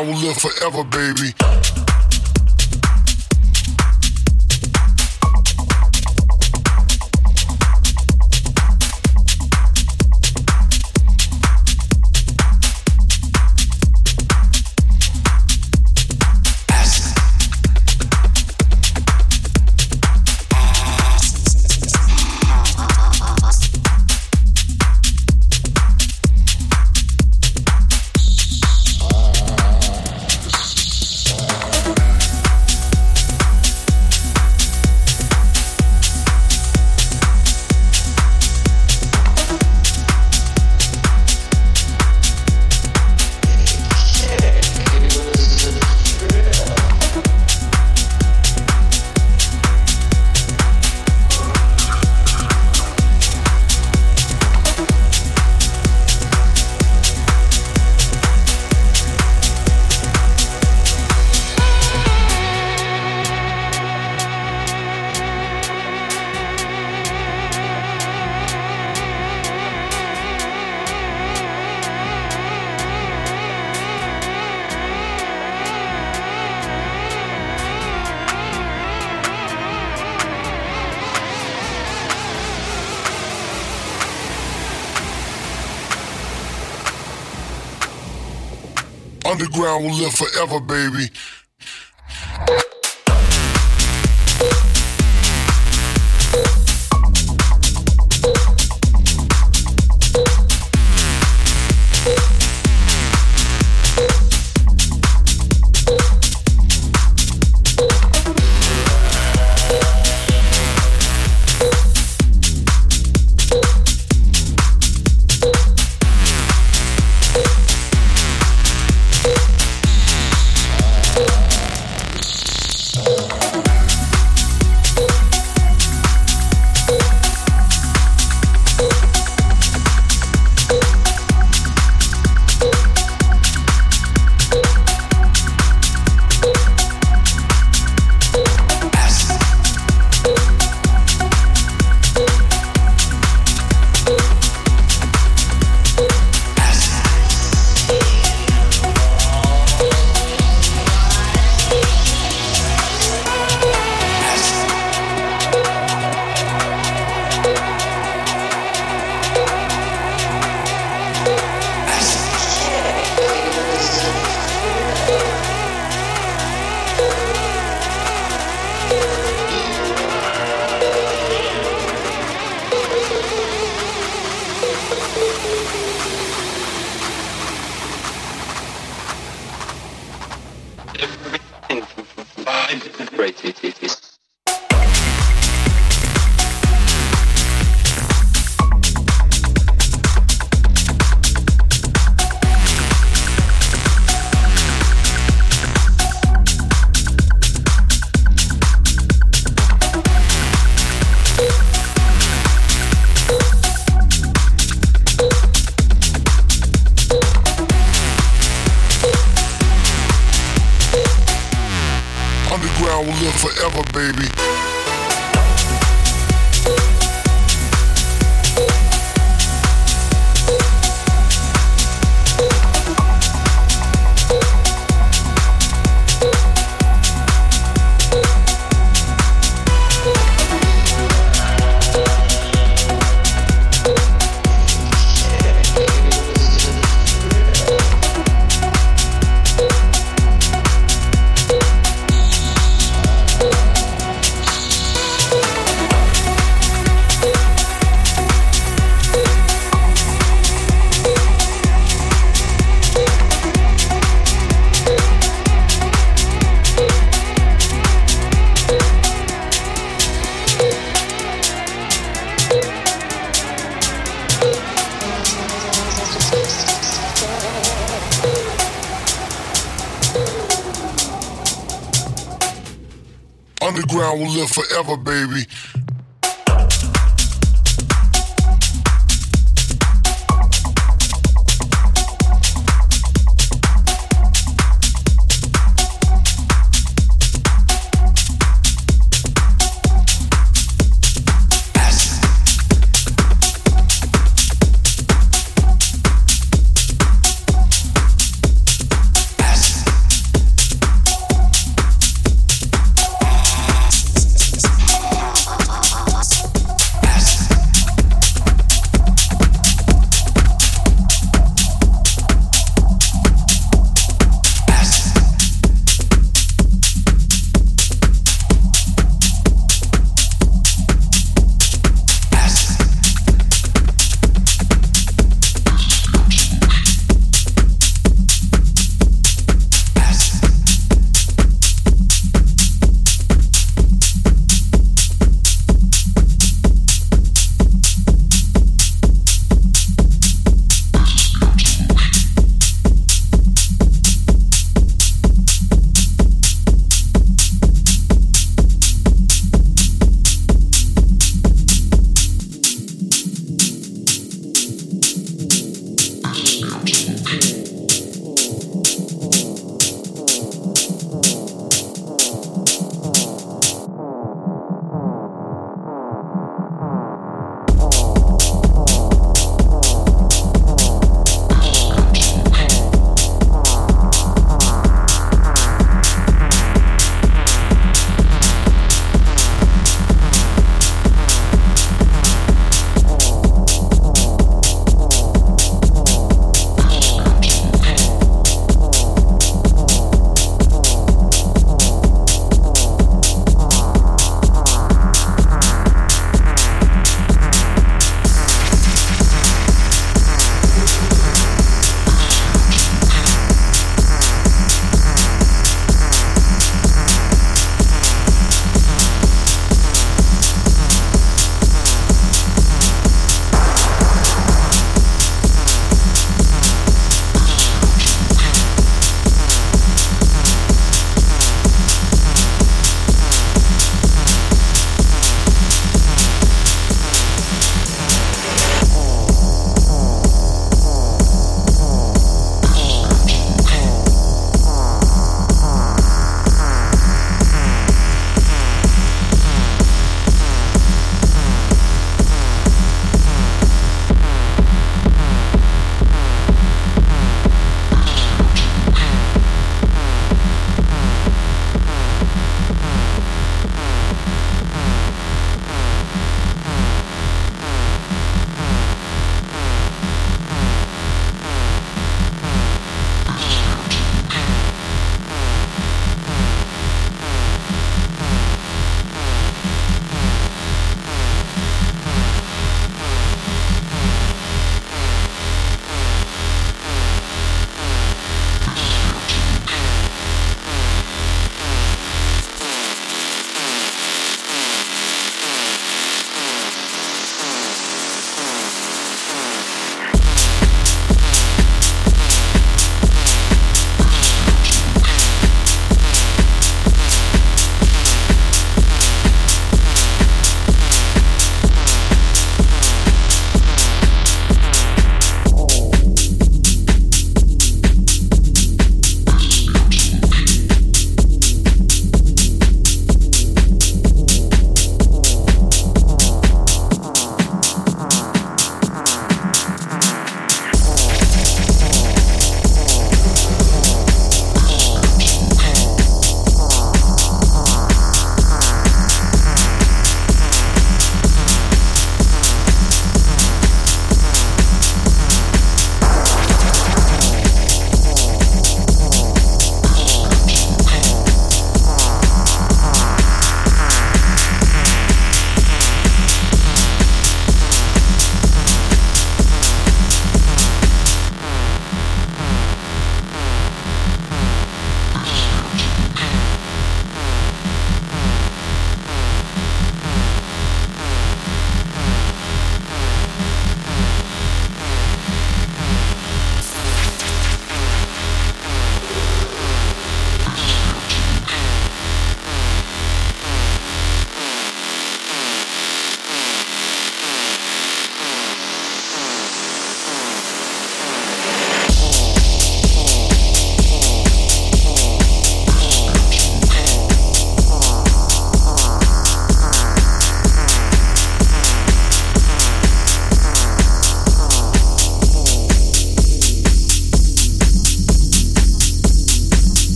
Underground will live forever, baby. Underground will live forever, baby. Underground will live forever, baby.